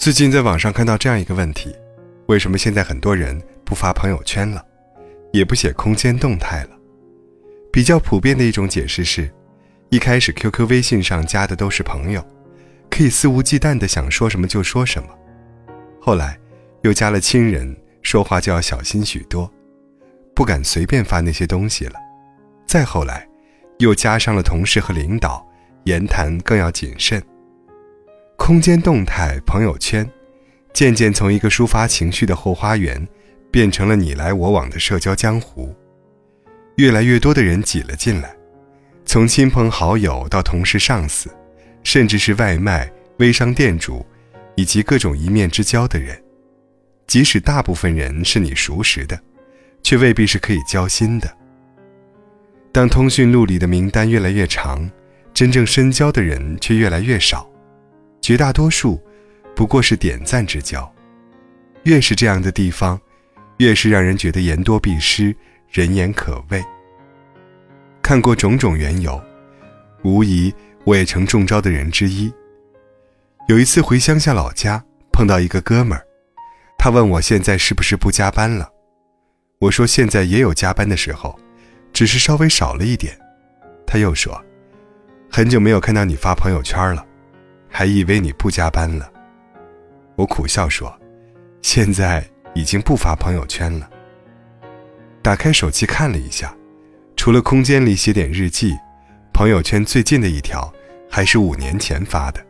最近在网上看到这样一个问题：为什么现在很多人不发朋友圈了，也不写空间动态了？比较普遍的一种解释是，一开始 QQ、微信上加的都是朋友，可以肆无忌惮的想说什么就说什么；后来又加了亲人，说话就要小心许多，不敢随便发那些东西了；再后来，又加上了同事和领导，言谈更要谨慎。空间动态、朋友圈，渐渐从一个抒发情绪的后花园，变成了你来我往的社交江湖。越来越多的人挤了进来，从亲朋好友到同事、上司，甚至是外卖、微商店主，以及各种一面之交的人。即使大部分人是你熟识的，却未必是可以交心的。当通讯录里的名单越来越长，真正深交的人却越来越少，绝大多数不过是点赞之交。越是这样的地方，越是让人觉得言多必失。人言可畏。看过种种缘由，无疑我也成中招的人之一。有一次回乡下老家，碰到一个哥们儿，他问我现在是不是不加班了。我说现在也有加班的时候，只是稍微少了一点。他又说，很久没有看到你发朋友圈了，还以为你不加班了。我苦笑说，现在已经不发朋友圈了。打开手机看了一下，除了空间里写点日记，朋友圈最近的一条还是五年前发的，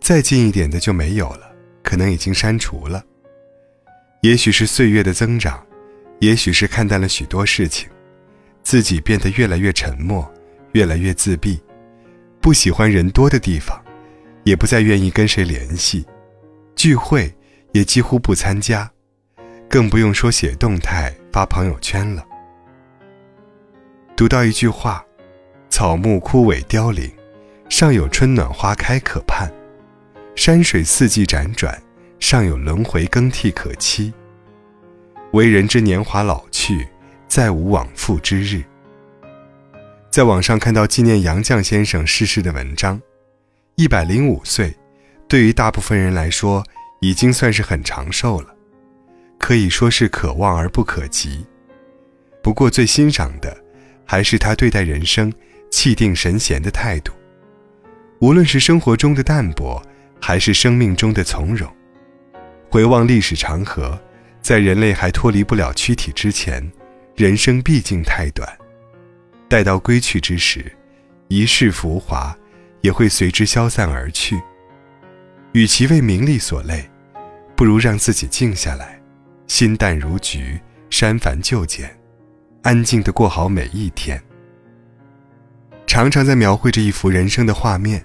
再近一点的就没有了，可能已经删除了。也许是岁月的增长，也许是看淡了许多事情，自己变得越来越沉默，越来越自闭，不喜欢人多的地方，也不再愿意跟谁联系，聚会也几乎不参加，更不用说写动态。发朋友圈了。读到一句话：“草木枯萎凋零，尚有春暖花开可盼；山水四季辗转，尚有轮回更替可期。为人之年华老去，再无往复之日。”在网上看到纪念杨绛先生逝世的文章，一百零五岁，对于大部分人来说，已经算是很长寿了。可以说是可望而不可及，不过最欣赏的，还是他对待人生气定神闲的态度。无论是生活中的淡泊，还是生命中的从容。回望历史长河，在人类还脱离不了躯体之前，人生毕竟太短。待到归去之时，一世浮华也会随之消散而去。与其为名利所累，不如让自己静下来。心淡如菊，删繁就简，安静的过好每一天。常常在描绘着一幅人生的画面。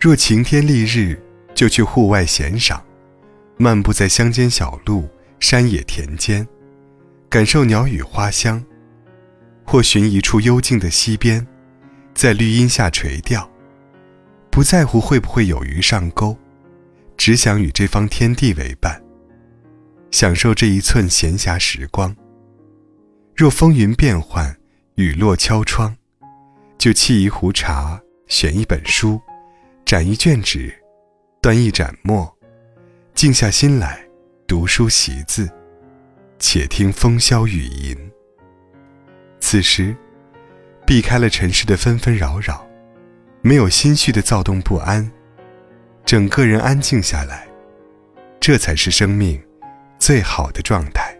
若晴天丽日，就去户外闲赏，漫步在乡间小路、山野田间，感受鸟语花香；或寻一处幽静的溪边，在绿荫下垂钓，不在乎会不会有鱼上钩，只想与这方天地为伴。享受这一寸闲暇时光。若风云变幻，雨落敲窗，就沏一壶茶，选一本书，展一卷纸，端一盏墨，静下心来读书习字，且听风萧雨吟。此时，避开了尘世的纷纷扰扰，没有心绪的躁动不安，整个人安静下来，这才是生命。最好的状态。